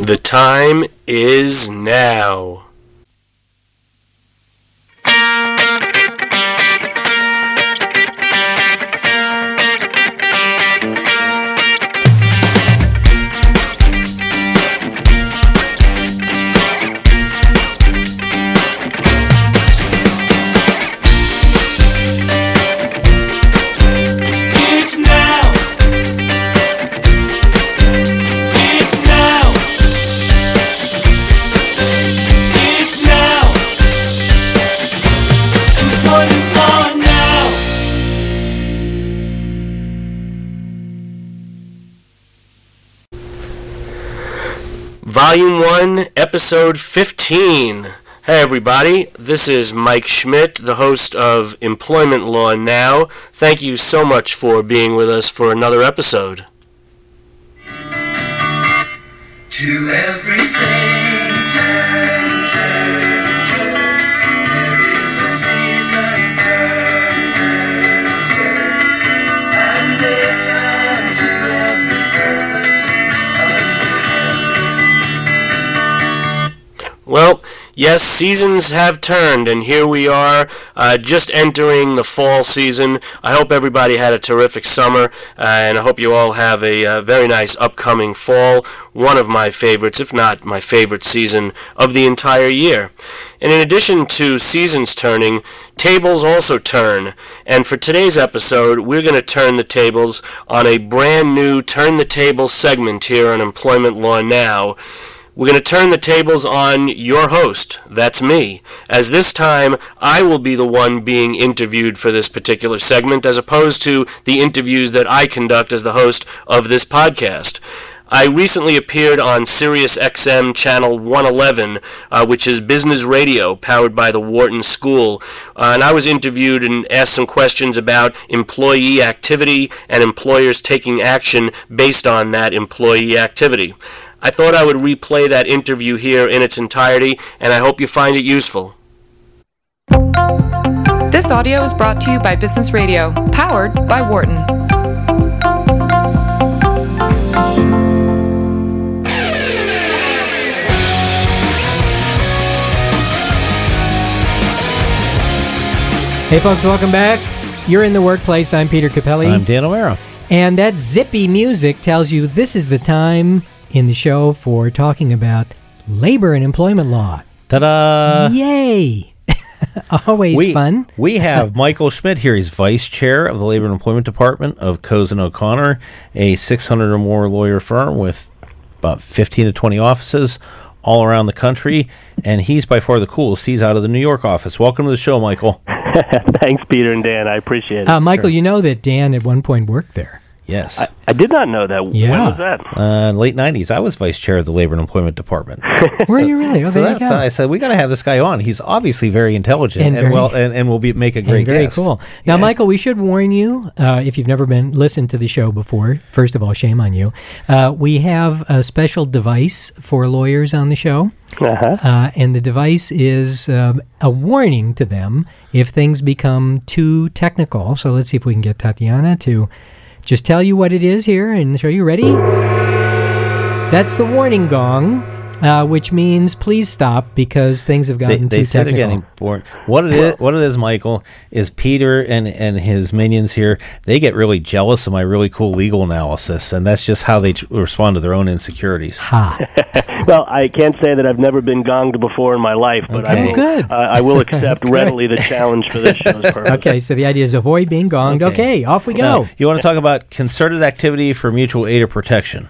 The time is now. Volume 1, Episode 15. Hey everybody, this is Mike Schmidt, the host of Employment Law Now. Thank you so much for being with us for another episode. To everything Well, yes, seasons have turned, and here we are, uh, just entering the fall season. I hope everybody had a terrific summer, uh, and I hope you all have a uh, very nice upcoming fall. One of my favorites, if not my favorite season of the entire year. And in addition to seasons turning, tables also turn. And for today's episode, we're going to turn the tables on a brand new Turn the Table segment here on Employment Law Now. We're going to turn the tables on your host, that's me, as this time I will be the one being interviewed for this particular segment as opposed to the interviews that I conduct as the host of this podcast. I recently appeared on Sirius XM channel 111, uh, which is business radio powered by the Wharton School, uh, and I was interviewed and asked some questions about employee activity and employers taking action based on that employee activity. I thought I would replay that interview here in its entirety, and I hope you find it useful. This audio is brought to you by Business Radio, powered by Wharton. Hey, folks, welcome back. You're in the workplace. I'm Peter Cappelli. I'm Dan O'Meara. and that zippy music tells you this is the time in the show for talking about labor and employment law. Ta-da! Yay! Always we, fun. we have Michael Schmidt here. He's vice chair of the Labor and Employment Department of Cozen O'Connor, a 600 or more lawyer firm with about 15 to 20 offices all around the country. And he's by far the coolest. He's out of the New York office. Welcome to the show, Michael. Thanks, Peter and Dan. I appreciate it. Uh, Michael, you know that Dan at one point worked there. Yes. I, I did not know that. When was that? uh, late 90s, I was vice chair of the Labor and Employment Department. Were you really? Oh, so there you that's, go. I said, we got to have this guy on. He's obviously very intelligent And and, very- well, and, and will be make a great And very guest. cool. Now, Yeah. Michael, we should warn you uh, if you've never been listened to the show before. First of all, shame on you. Uh, we have a special device for lawyers on the show, Uh-huh. uh, and the device is um, a warning to them if things become too technical. So let's see if we can get Tatiana to just tell you what it is here and show you. Ready? That's the warning gong. Uh, which means please stop because things have they, gotten they too said they're technical. getting bored. What it is, what it is, Michael, is Peter and and his minions here. They get really jealous of my really cool legal analysis, and that's just how they tr- respond to their own insecurities. Ha. Well, I can't say that I've never been gonged before in my life, but I will, Good. Uh, I will accept readily the challenge for this show's purpose. Okay, so the idea is avoid being gonged. Okay, Okay. off we Now, go. you want to talk about concerted activity for mutual aid or protection?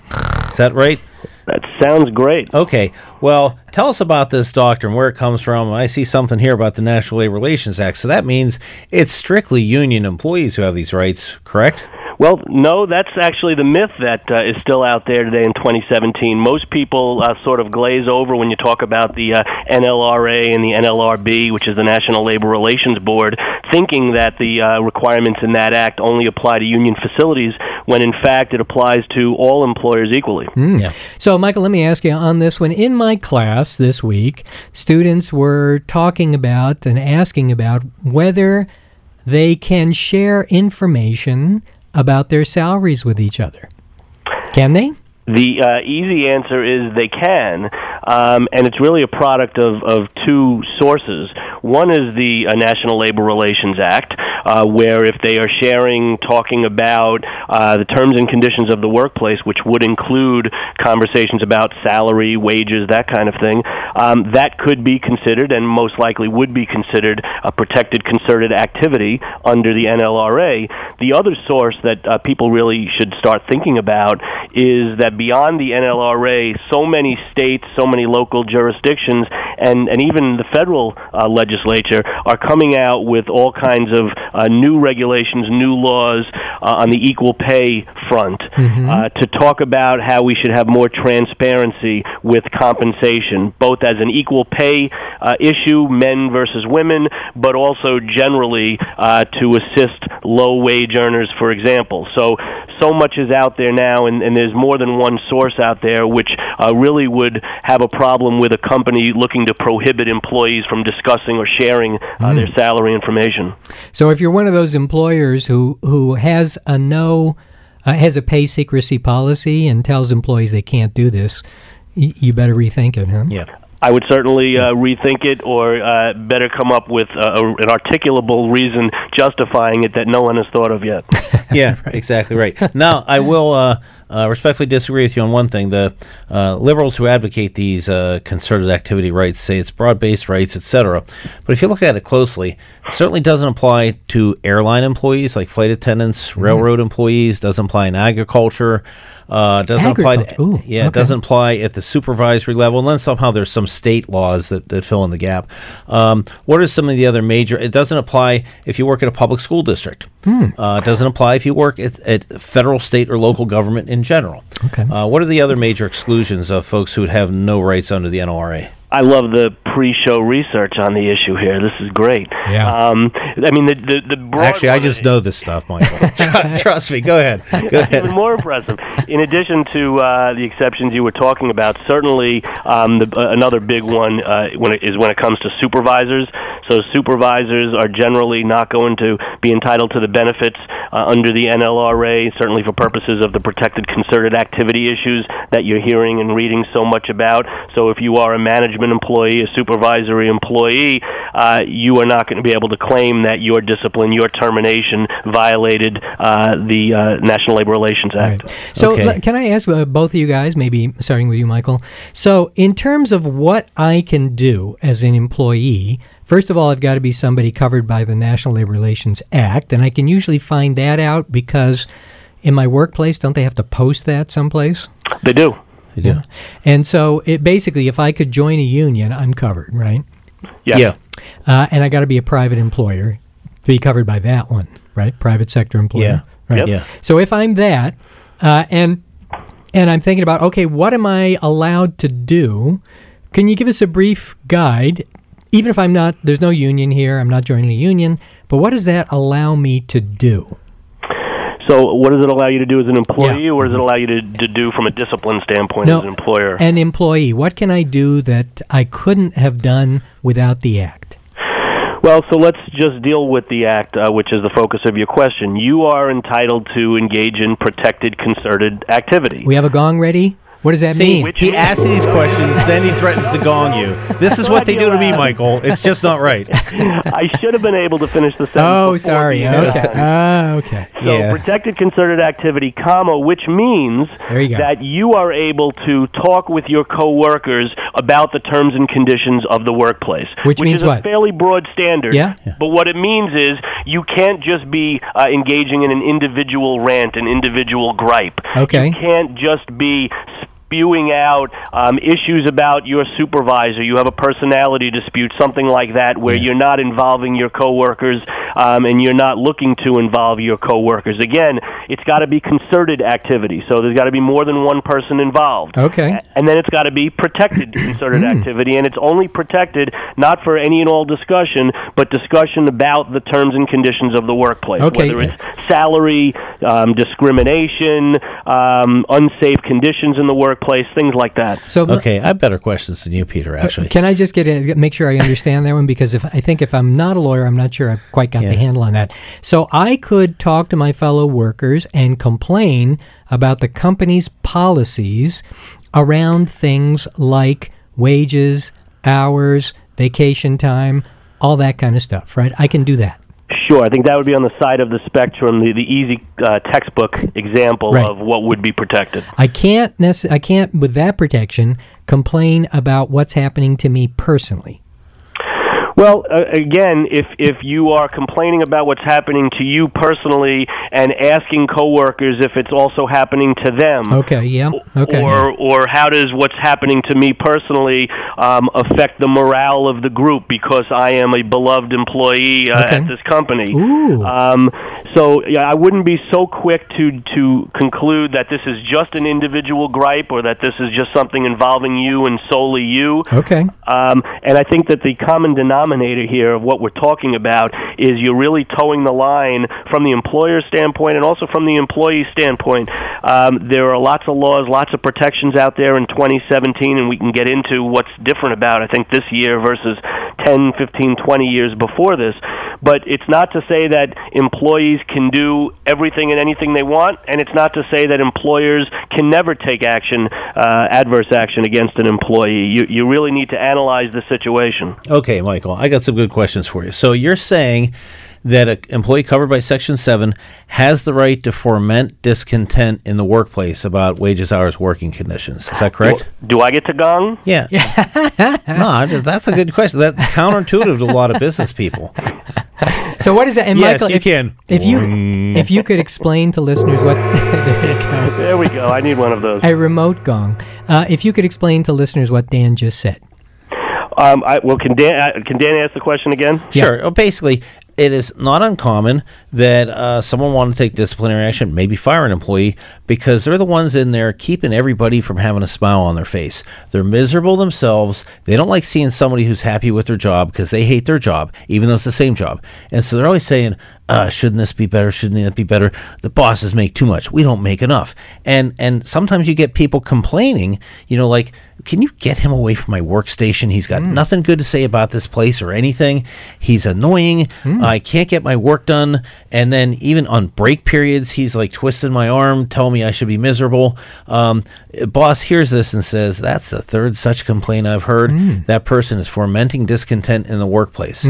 Is that right? That sounds great. Okay. Well, tell us about this doctrine, where it comes from. I see something here about the National Labor Relations Act. So that means it's strictly union employees who have these rights, correct? Well, no, that's actually the myth that uh, is still out there today in 2017. Most people uh, sort of glaze over when you talk about the uh, NLRA and the NLRB, which is the National Labor Relations Board, thinking that the uh, requirements in that act only apply to union facilities, when in fact it applies to all employers equally. Hmm. Yeah. So, Michael, let me ask you on this one. In my class this week, students were talking about and asking about whether they can share information about their salaries with each other. Can they? The uh, easy answer is they can, um, and it's really a product of, of two sources. One is the uh, National Labor Relations Act, uh, where if they are sharing, talking about uh, the terms and conditions of the workplace, which would include conversations about salary, wages, that kind of thing, um, that could be considered and most likely would be considered a protected concerted activity under the NLRA. The other source that uh, people really should start thinking about is that beyond the NLRA, so many states, so many local jurisdictions, and, and even the federal uh, legislature are coming out with all kinds of uh, new regulations, new laws uh, on the equal pay front uh, to talk about how we should have more transparency with compensation, both as an equal pay uh, issue, men versus women, but also generally uh, to assist low wage earners, for example. So, so much is out there now, and, and there's more than one source out there which uh, really would have a problem with a company looking to prohibit employees from discussing or sharing uh, their salary information. So if you're one of those employers who who has a no uh, has a pay secrecy policy and tells employees they can't do this, y- you better rethink it, huh? Yeah. I would certainly uh, rethink it, or uh, better come up with uh, a, an articulable reason justifying it that no one has thought of yet. yeah, exactly right. Now, I will uh, uh, respectfully disagree with you on one thing. The uh, liberals who advocate these uh, concerted activity rights say it's broad-based rights, etc. But if you look at it closely, it certainly doesn't apply to airline employees like flight attendants, railroad employees. Doesn't apply in agriculture. Uh, doesn't apply. To, Ooh, yeah, it okay. doesn't apply at the supervisory level. And then somehow there's some state laws that, that fill in the gap. Um, what are some of the other major? It doesn't apply if you work at a public school district. Hmm. Uh, it doesn't apply if you work at, at federal, state, or local government in general. Okay. Uh, what are the other major exclusions of folks who would have no rights under the NLRA? I love the pre-show research on the issue here. This is great. Yeah. Um, I mean, the the, the broad Actually, I just know this stuff, Michael. Trust me. Go ahead. Go ahead. even more impressive. In addition to uh, the exceptions you were talking about, certainly um, the, uh, another big one uh, when it, is when it comes to supervisors. So supervisors are generally not going to be entitled to the benefits uh, under the NLRA, certainly for purposes of the protected concerted activity issues that you're hearing and reading so much about. So if you are a management employee, a supervisory employee, uh, you are not going to be able to claim that your discipline, your termination violated uh, the uh, National Labor Relations Act. Right. So, Okay. le- can I ask uh, both of you guys, maybe starting with you, Michael? So, in terms of what I can do as an employee, first of all, I've got to be somebody covered by the National Labor Relations Act, and I can usually find that out because in my workplace, don't they have to post that someplace? They do. You do? And so, it basically, if I could join a union, I'm covered, right? Yeah. Yeah. Uh, and I got to be a private employer to be covered by that one, right? Private sector employer. Yeah. Right. Yep. Yeah. So if I'm that, uh, and and I'm thinking about, okay, what am I allowed to do? Can you give us a brief guide? Even if I'm not, there's no union here. I'm not joining a union. But what does that allow me to do? So, what does it allow you to do as an employee, Yeah. or does it allow you to, to do from a discipline standpoint No, as an employer? An employee. What can I do that I couldn't have done without the act? Well, so let's just deal with the act, uh, which is the focus of your question. You are entitled to engage in protected concerted activity. We have a gong ready. What does that See, mean? he asks these questions, then he threatens to gong you. This is what they do to me, Michael. It's just not right. I should have been able to finish the sentence. Oh, sorry. Okay. Ah, okay. So Yeah. protected concerted activity, comma, which means you that you are able to talk with your coworkers about the terms and conditions of the workplace. Which means is what? a fairly broad standard. Yeah? But what it means is you can't just be uh, engaging in an individual rant, an individual gripe. Okay. You can't just be spewing out um, issues about your supervisor. You have a personality dispute, something like that, where you're not involving your coworkers um, and you're not looking to involve your coworkers. Again, it's got to be concerted activity, so there's got to be more than one person involved. Okay. And then it's got to be protected concerted activity, and it's only protected not for any and all discussion, but discussion about the terms and conditions of the workplace, Okay. whether it's salary, um, discrimination, um, unsafe conditions in the workplace, things like that. So Okay, I have better questions than you, Peter, actually. Can I just get a, make sure I understand that one? Because if I think if I'm not a lawyer, I'm not sure I've quite got the handle on that. So I could talk to my fellow workers and complain about the company's policies around things like wages, hours, vacation time, all that kind of stuff, right? I can do that. Sure, I think that would be on the side of the spectrum, the, the easy uh, textbook example Right. of what would be protected. I can't necess- I can't with that protection complain about what's happening to me personally. Well, uh, again, if if you are complaining about what's happening to you personally and asking coworkers if it's also happening to them, Okay, yeah. Okay. or or how does what's happening to me personally um, affect the morale of the group because I am a beloved employee uh, Okay. at this company? Ooh. Um, so yeah, I wouldn't be so quick to to conclude that this is just an individual gripe or that this is just something involving you and solely you. okay. Um, and I think that the common denominator here of what we're talking about is you're really toeing the line from the employer standpoint and also from the employee standpoint. Um, there are lots of laws, lots of protections out there in 2017, and we can get into what's different about, I think, this year versus 10, 15, 20 years before this. But it's not to say that employees can do everything and anything they want, and it's not to say that employers can never take action, uh, adverse action against an employee. You, you really need to analyze the situation. Okay, Michael, I got some good questions for you. So you're saying that an employee covered by Section 7 has the right to foment discontent in the workplace about wages, hours, working conditions. Is that correct? Do I get to gong? Yeah. no, just- that's a good question. That's counterintuitive to a lot of business people. So what is that? And Yes, Michael, you if, can. if you if you could explain to listeners what there you go. There we go. I need one of those. a remote gong. Uh, if you could explain to listeners what Dan just said. Um, I, well, can Dan, uh, can Dan ask the question again? Sure. Well, basically, it is not uncommon that uh, someone want to take disciplinary action, maybe fire an employee, because they're the ones in there keeping everybody from having a smile on their face. They're miserable themselves. They don't like seeing somebody who's happy with their job because they hate their job, even though it's the same job. And so they're always saying, uh, "Shouldn't this be better? Shouldn't that be better?" The bosses make too much. We don't make enough. And and sometimes you get people complaining. You know, like, "Can you get him away from my workstation? He's got nothing good to say about this place or anything. He's annoying. I can't get my work done." And then even on break periods, he's like twisting my arm, telling me I should be miserable. Um, boss hears this and says, "That's the third such complaint I've heard. That person is fomenting discontent in the workplace."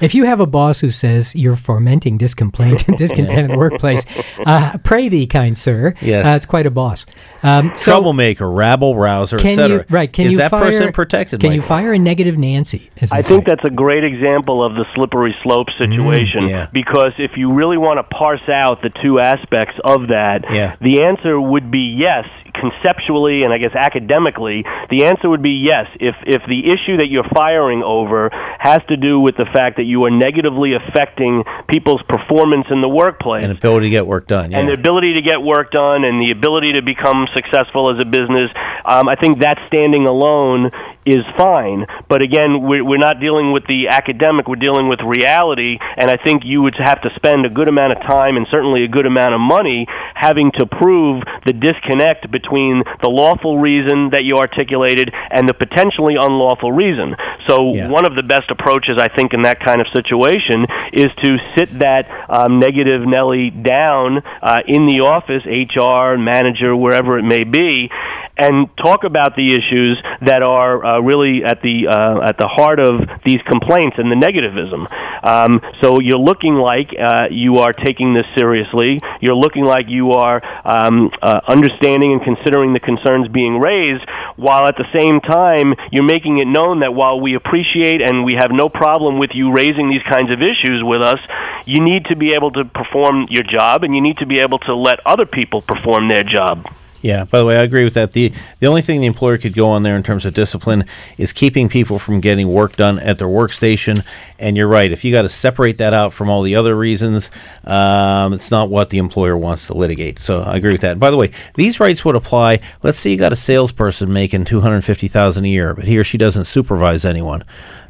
If you have a boss who says you're fomenting discomplaint and discontent in the workplace, uh, pray thee, kind sir. Yes. uh, it's quite a boss. Um, so Troublemaker, rabble rouser, etc. you right? Can is you that fire, person protected? Can you Michael? fire a negative Nancy? I they think that's a great example of the slippery slope mm, situation. yeah. Because if you really want to parse out the two aspects of that, Yeah. the answer would be yes. Conceptually and I guess academically, the answer would be yes. If if the issue that you're firing over has to do with the fact that you are negatively affecting people's performance in the workplace, and ability to get work done. Yeah. and the ability to get work done and the ability to become successful as a business, um, I think that standing alone is fine. But again, we're, we're not dealing with the academic, we're dealing with reality, and I think you would have to spend a good amount of time and certainly a good amount of money having to prove the disconnect between the lawful reason that you articulated and the potentially unlawful reason. So Yeah. one of the best approaches, I think, in that kind of situation is to sit that um, negative Nelly down uh, in the office, HR, manager, wherever it may be, and talk about the issues that are uh, really at the uh, at the heart of these complaints and the negativism. Um, so you're looking like uh, you are taking this seriously. You're looking like you are um, uh, understanding and considering the concerns being raised, while at the same time you're making it known that while we appreciate and we have no problem with you raising these kinds of issues with us, you need to be able to perform your job and you need to be able to let other people perform their job. Yeah. By the way, I agree with that. the The only thing the employer could go on there in terms of discipline is keeping people from getting work done at their workstation. And you're right. If you got to separate that out from all the other reasons, um, it's not what the employer wants to litigate. So I agree with that. by the way, these rights would apply. Let's say you got a salesperson making two hundred fifty thousand a year, but he or she doesn't supervise anyone.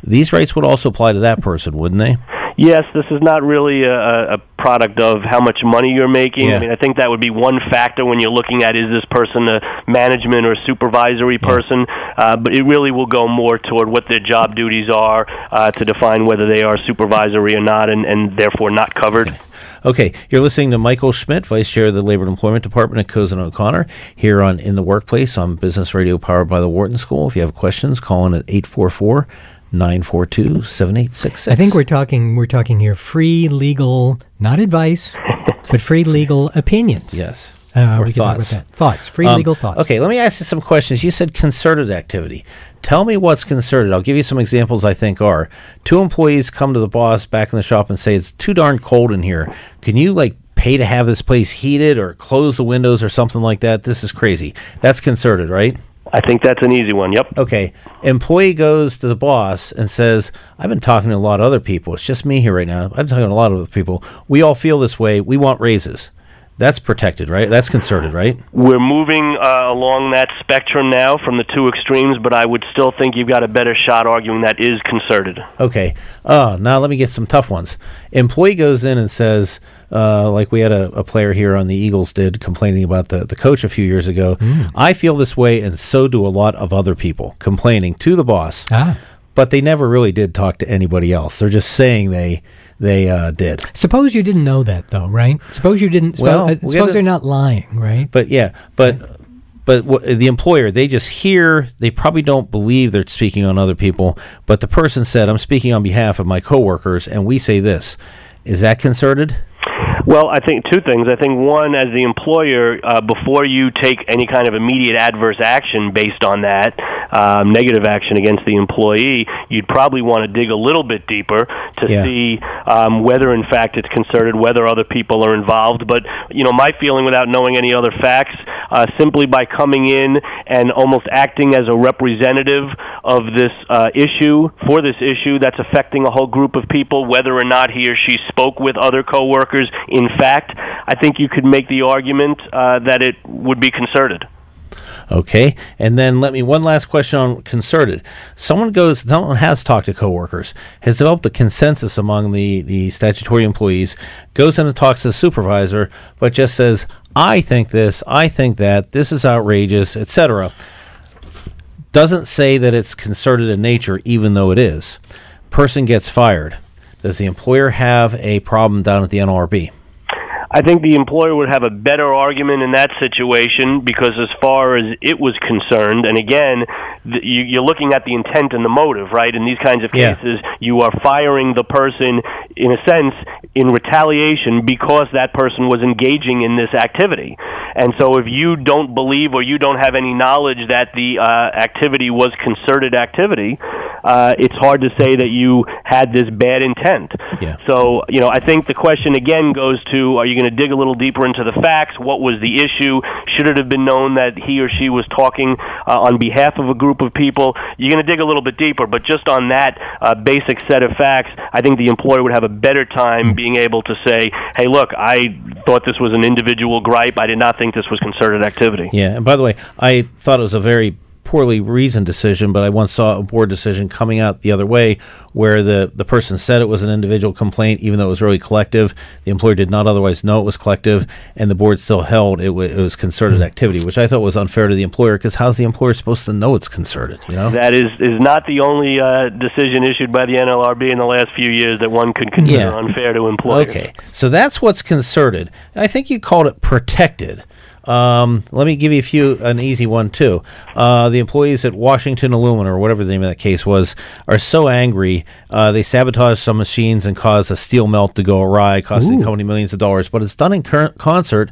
These rights would also apply to that person, wouldn't they? Yes, this is not really a, a- product of how much money you're making. Yeah. I mean, I think that would be one factor when you're looking at is this person a management or supervisory person, uh, but it really will go more toward what their job duties are uh, to define whether they are supervisory or not, and, and therefore not covered. Okay, you're listening to Michael Schmidt, Vice Chair of the Labor and Employment Department at Cozen O'Connor, here on In the Workplace on Business Radio powered by the Wharton School. If you have questions, call in at 844 942 7866. I think we're talking we're talking here free legal, not advice, but free legal opinions. Yes. Uh, or we can talk about thoughts. that. Thoughts, free Um, legal thoughts. Okay, let me ask you some questions. You said concerted activity. Tell me what's concerted. I'll give you some examples I think are. Two employees come to the boss back in the shop and say, It's too darn cold in here. Can you, like, pay to have this place heated or close the windows or something like that? This is crazy. That's concerted, right? I think that's an easy one. Yep. Okay. Employee goes to the boss and says, I've been talking to a lot of other people. It's just me here right now. I've been talking to a lot of other people. We all feel this way. We want raises. That's protected, right? That's concerted, right? We're moving uh, along that spectrum now from the two extremes, but I would still think you've got a better shot arguing that is concerted. Okay. Uh, now let me get some tough ones. Employee goes in and says, uh, like we had a, a player here on the Eagles did complaining about the, the coach a few years ago. I feel this way, and so do a lot of other people, complaining to the boss. Ah. But they never really did talk to anybody else. They're just saying they they uh, did. Suppose you didn't know that, though, right? Suppose you didn't. Well, Suppose, uh, we suppose gotta- they're not lying, right? But yeah, but but wh- the employer they just hear they probably don't believe they're speaking on other people. But the person said, "I'm speaking on behalf of my coworkers," and we say this. Is that concerted? Well, I think two things. I think one, as the employer, uh, before you take any kind of immediate adverse action based on that, um, negative action against the employee, you'd probably want to dig a little bit deeper to Yeah. see um, whether, in fact, it's concerted, whether other people are involved. But you know, my feeling, without knowing any other facts, uh, simply by coming in and almost acting as a representative of this uh, issue for this issue that's affecting a whole group of people, whether or not he or she spoke with other coworkers. In fact, I think you could make the argument uh, that it would be concerted. Okay, and then let me one last question on concerted. Someone goes, someone has talked to coworkers, has developed a consensus among the the statutory employees, goes in and talks to the supervisor, but just says, "I think this, I think that, this is outrageous, etc." Doesn't say that it's concerted in nature, even though it is. Person gets fired. Does the employer have a problem down at the NLRB? I think the employer would have a better argument in that situation because, as far as it was concerned, and again, th- you, you're looking at the intent and the motive, right? In these kinds of Yeah. cases, you are firing the person, in a sense, in retaliation because that person was engaging in this activity. And so, if you don't believe or you don't have any knowledge that the uh, activity was concerted activity, uh, it's hard to say that you had this bad intent. Yeah. So, you know, I think the question again goes to are you going to dig a little deeper into the facts? What was the issue? Should it have been known that he or she was talking uh, on behalf of a group of people? You're going to dig a little bit deeper, but just on that uh, basic set of facts, I think the employer would have a better time being able to say, hey, look, I thought this was an individual gripe. I did not think this was concerted activity. Yeah, and by the way, I thought it was a very poorly reasoned decision, but I once saw a board decision coming out the other way where the, the person said it was an individual complaint, even though it was really collective. The employer did not otherwise know it was collective, and the board still held it, wa it was concerted activity, which I thought was unfair to the employer because how's the employer supposed to know it's concerted? You know? That is, is not the only uh, decision issued by the NLRB in the last few years that one could consider Yeah. unfair to employers. Okay, so that's what's concerted. I think you called it protected. Um, let me give you a few an easy one too. Uh, the employees at Washington Aluminum or whatever the name of that case was are so angry uh, they sabotage some machines and cause a steel melt to go awry, costing the company millions of dollars. But it's done in cur- concert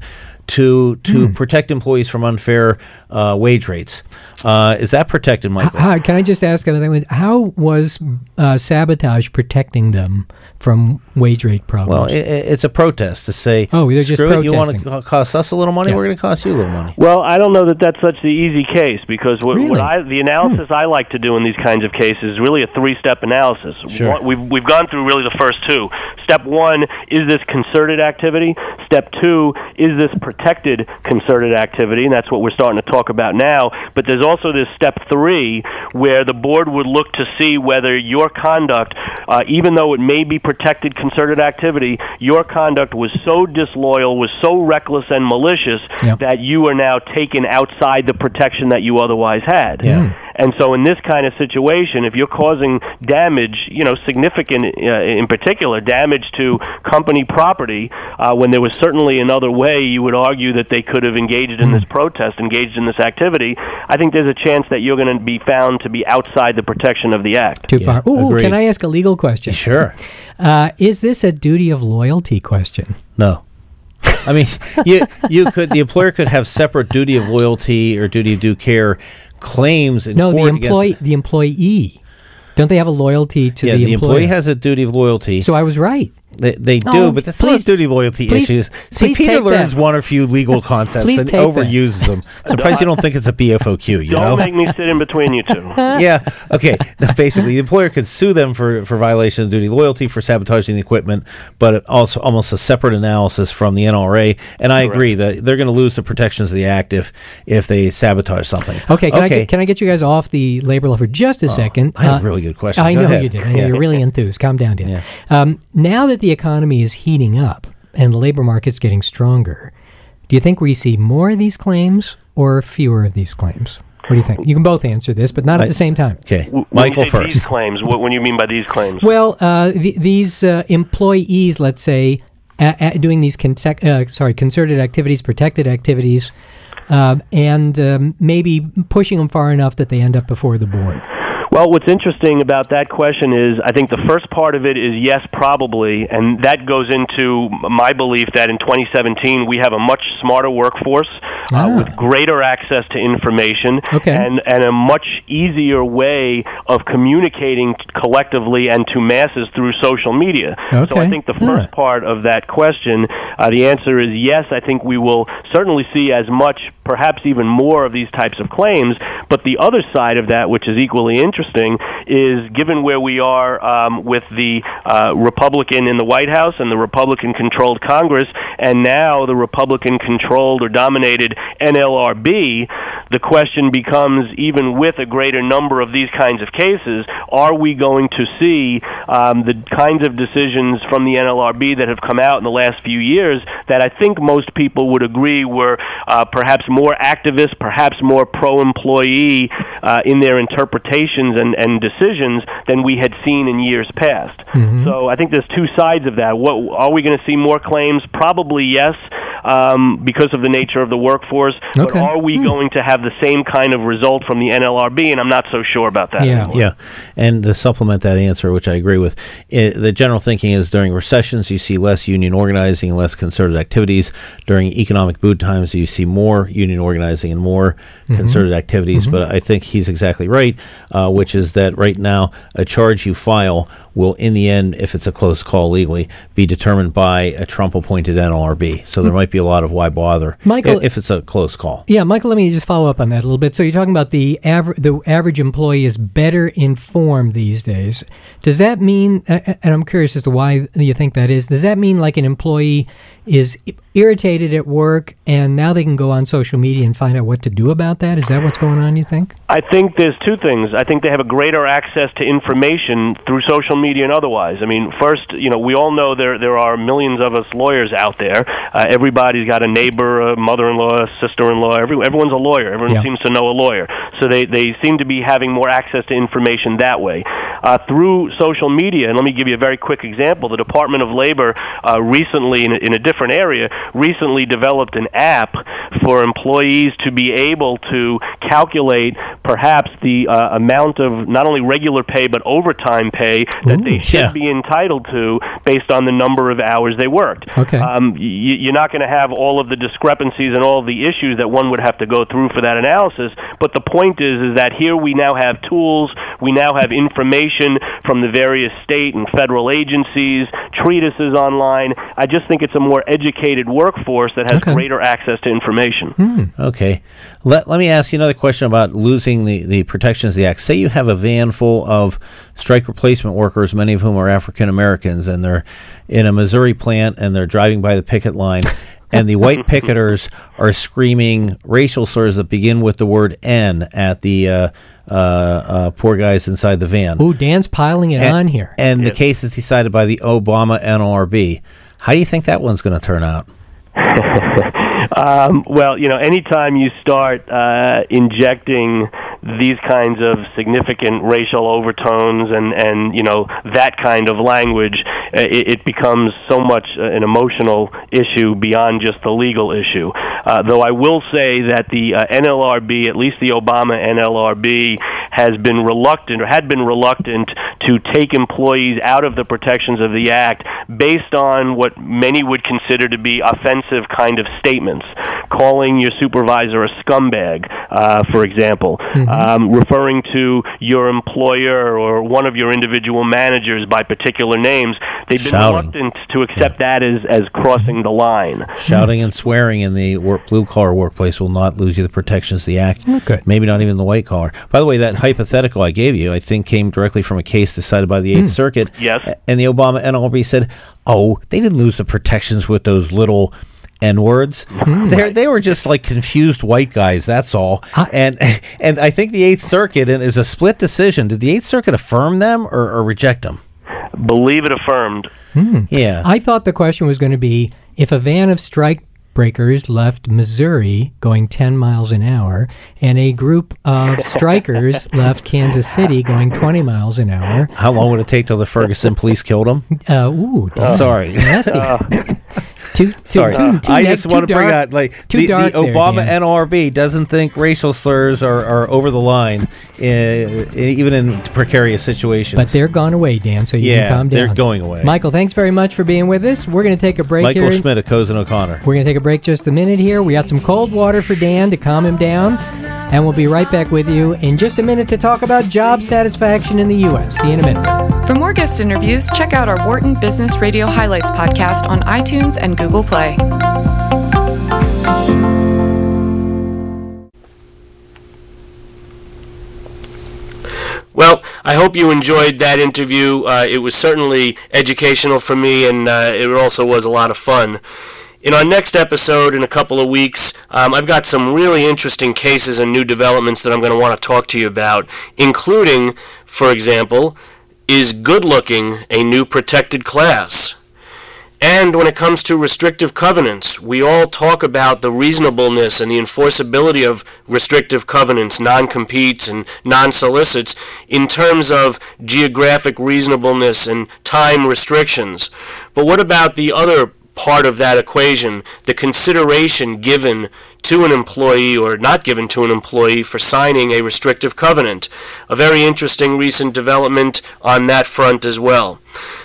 to to protect employees from unfair uh, wage rates. Uh, is that protected, Michael? How, can I just ask another one? How was uh, sabotage protecting them from wage rate problems? well, i i- it's a protest to say, Oh, they're just "Screw it, You want to cost us a little money? Yeah. We're going to cost you a little money." Well, I don't know that that's such the easy case because what, Really? what I, the analysis I like to do in these kinds of cases is really a three-step analysis. Sure. One, we've we've gone through really the first two. Step one is this concerted activity. Step two is this protected concerted activity, and that's what we're starting to talk about now. But there's also this step three where the board would look to see whether your conduct, uh, even though it may be protected concerted activity, your conduct was so disloyal, was so reckless and malicious Yep. that you are now taken outside the protection that you otherwise had. Yeah. Hmm. And so, in this kind of situation, if you're causing damage, you know, significant, uh, in particular, damage to company property, uh, when there was certainly another way you would argue that they could have engaged in this protest, engaged in this activity, I think there's a chance that you're going to be found to be outside the protection of the act. Too far. Ooh, agreed. can I ask a legal question? Sure. Uh, is this a duty of loyalty question? No. I mean, you you could the employer could have separate duty of loyalty or duty of due care claims in No, the employee. The employee. Don't they have a loyalty to yeah, the, the, employer? employee has a duty of loyalty. so I was right. They, they do, Oh, but that's please- not duty loyalty please- issues. See, please Peter take learns that. one or few legal concepts Please and overuses them. Surprised you don't think it's a BFOQ. You Don't know? make me sit in between you two. yeah. Okay. Now, basically, the employer could sue them for, for violation of duty loyalty for sabotaging the equipment, but also almost a separate analysis from the NRA. And I agree that they're going to lose the protections of the act if if they sabotage something. Okay, can I get, can I get you guys off the labor law for just a second? I had a Uh, really good question. I Go know ahead. you did. I know Yeah. you're really enthused. Calm down, Dan. Yeah. Um, now that the economy is heating up and the labor market's getting stronger, do you think we see more of these claims or fewer of these claims? What do you think? You can both answer this, but not at the same time. Okay. W- Michael when you say first. These claims. What, what do you mean by these claims? Well, uh, th- these uh, employees, let's say, a- a- doing these consec- uh, sorry concerted activities, protected activities, um, and um, maybe pushing them far enough that they end up before the board. Well, what's interesting about that question is I think the first part of it is yes, probably, and that goes into my belief that in 2017 we have a much smarter workforce Ah. uh, with greater access to information Okay. and, and a much easier way of communicating collectively and to masses through social media. So I think the first Yeah. part of that question, uh, the answer is yes. I think we will certainly see as much, perhaps even more of these types of claims. But the other side of that, which is equally interesting, is given where we are um, with the uh, Republican in the White House and the Republican-controlled Congress, and now the Republican-controlled or dominated NLRB, the question becomes even with a greater number of these kinds of cases, are we going to see um, the kinds of decisions from the NLRB that have come out in the last few years that I think most people would agree were uh, perhaps more activist, perhaps more pro-employee uh, in their interpretations and, and decisions than we had seen in years past. So I think there's two sides of that. What are we going to see more claims? Probably yes, um, because of the nature of the workforce. But are we going to have the same kind of result from the NLRB? And I'm not so sure about that. Yeah. anymore. Yeah, and to supplement that answer, which I agree with, i the general thinking is during recessions you see less union organizing and less concerted activities. During economic boom times, you see more union organizing and more concerted activities. But I think he's exactly right, uh, which is that right now a charge you file will, in the end, if it's a close call legally, be determined by a Trump-appointed NLRB. So there hmm. might be a lot of why bother Michael- if it's a close call. Yeah, Michael, let me just follow up on that a little bit. So you're talking about the average the average employee is better informed these days. Does that mean and I'm curious as to why you think that is. Does that mean like an employee is irritated at work and now they can go on social media and find out what to do about that? Is that what's going on, you think? I think there's two things. I think they have a greater access to information through social media and otherwise. I mean, first, you know, we all know there there are millions of us lawyers out there. Uh, everybody's got a neighbor, a mother-in-law, a sister-in-law. Every, everyone's a lawyer. Everyone Yeah. seems to know a lawyer. So they they seem to be having more access to information that way. Uh, through social media, and let me give you a very quick example. The Department of Labor uh, recently, in a, in a different area, recently developed an app for employees to be able to calculate perhaps the uh, amount of not only regular pay but overtime pay that they should Yeah. be entitled to based on the number of hours they worked. Okay. Um, y- you're not going to have all of the discrepancies and all the issues that one would have to go through for that analysis. But the point is, is that here we now have tools, we now have information from the various state and federal agencies, treatises online. I just think it's a more educated workforce that has Okay. greater access to information. Hmm. Okay. Let, let me ask you another question about losing the, the protections of the Act. Say you have a van full of strike replacement workers, many of whom are African Americans, and they're in a Missouri plant and they're driving by the picket line, and the white picketers are screaming racial slurs that begin with the word N at the uh, uh, uh, poor guys inside the van. Ooh, Dan's piling it and, on here. And the case is decided by the Obama NLRB. How do you think that one's going to turn out? Um, well, you know, anytime you start uh, injecting these kinds of significant racial overtones and and you know that kind of language, uh, it, it becomes so much uh, an emotional issue beyond just the legal issue. Uh, though I will say that the uh, NLRB, at least the Obama NLRB, has been reluctant or had been reluctant to take employees out of the protections of the act based on what many would consider to be offensive kind of statements, calling your supervisor a scumbag, uh, for example, um, referring to your employer or one of your individual managers by particular names. They've been Shouting. reluctant to accept that as, as crossing the line. Shouting and swearing in the work, blue collar workplace will not lose you the protections of the act. good. Maybe not even the white collar. By the way, that hypothetical I gave you, I think, came directly from a case decided by the Eighth hmm. Circuit. Yes. And the Obama NLRB said, "Oh, they didn't lose the protections with those little." N words. Hmm. They they were just like confused white guys. That's all. I- and and I think the Eighth Circuit and is a split decision. Did the Eighth Circuit affirm them or, or reject them? Believe it affirmed. Hmm. Yeah. I thought the question was going to be if a van of strike breakers left Missouri going 10 miles an hour and a group of strikers left Kansas City going 20 miles an hour. How long would it take till the Ferguson police killed them? Uh, ooh, damn, Sorry. nasty. too, too, Sorry, too, too I just want to bring out like the, the there, Obama Dan. NLRB doesn't think racial slurs are, are over the line, uh, even in precarious situations. But they're gone away, Dan, so you Yeah, can calm down. they're going away. Michael, thanks very much for being with us. We're going to take a break Michael here. Schmidt of Cozen O'Connor. We're going to take a break just a minute here. We got some cold water for Dan to calm him down. And we'll be right back with you in just a minute to talk about job satisfaction in the U.S. See you in a minute. For more guest interviews, check out our Wharton Business Radio Highlights podcast on iTunes and Google Play. Well, I hope you enjoyed that interview. Uh, it was certainly educational for me, and uh, it also was a lot of fun. In our next episode, in a couple of weeks, um, I've got some really interesting cases and new developments that I'm going to want to talk to you about, including, for example, is good looking a new protected class? And when it comes to restrictive covenants, we all talk about the reasonableness and the enforceability of restrictive covenants, non competes, and non solicits in terms of geographic reasonableness and time restrictions. But what about the other part of that equation, the consideration given to an employee or not given to an employee for signing a restrictive covenant? A very interesting recent development on that front as well.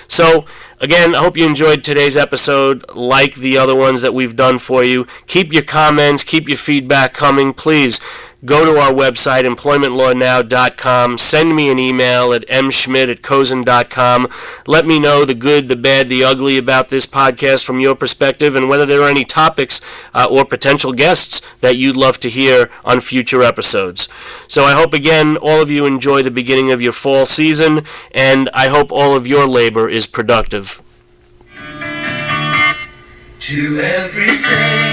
So, again, I hope you enjoyed today's episode, like the other ones that we've done for you. Keep your comments, keep your feedback coming. Please go to our website, employmentlawnow.com. Send me an email at mschmidt at cozen.com. Let me know the good, the bad, the ugly about this podcast from your perspective and whether there are any topics uh, or potential guests that you'd love to hear on future episodes. So I hope, again, all of you enjoy the beginning of your fall season, and I hope all of your labor is productive. To everything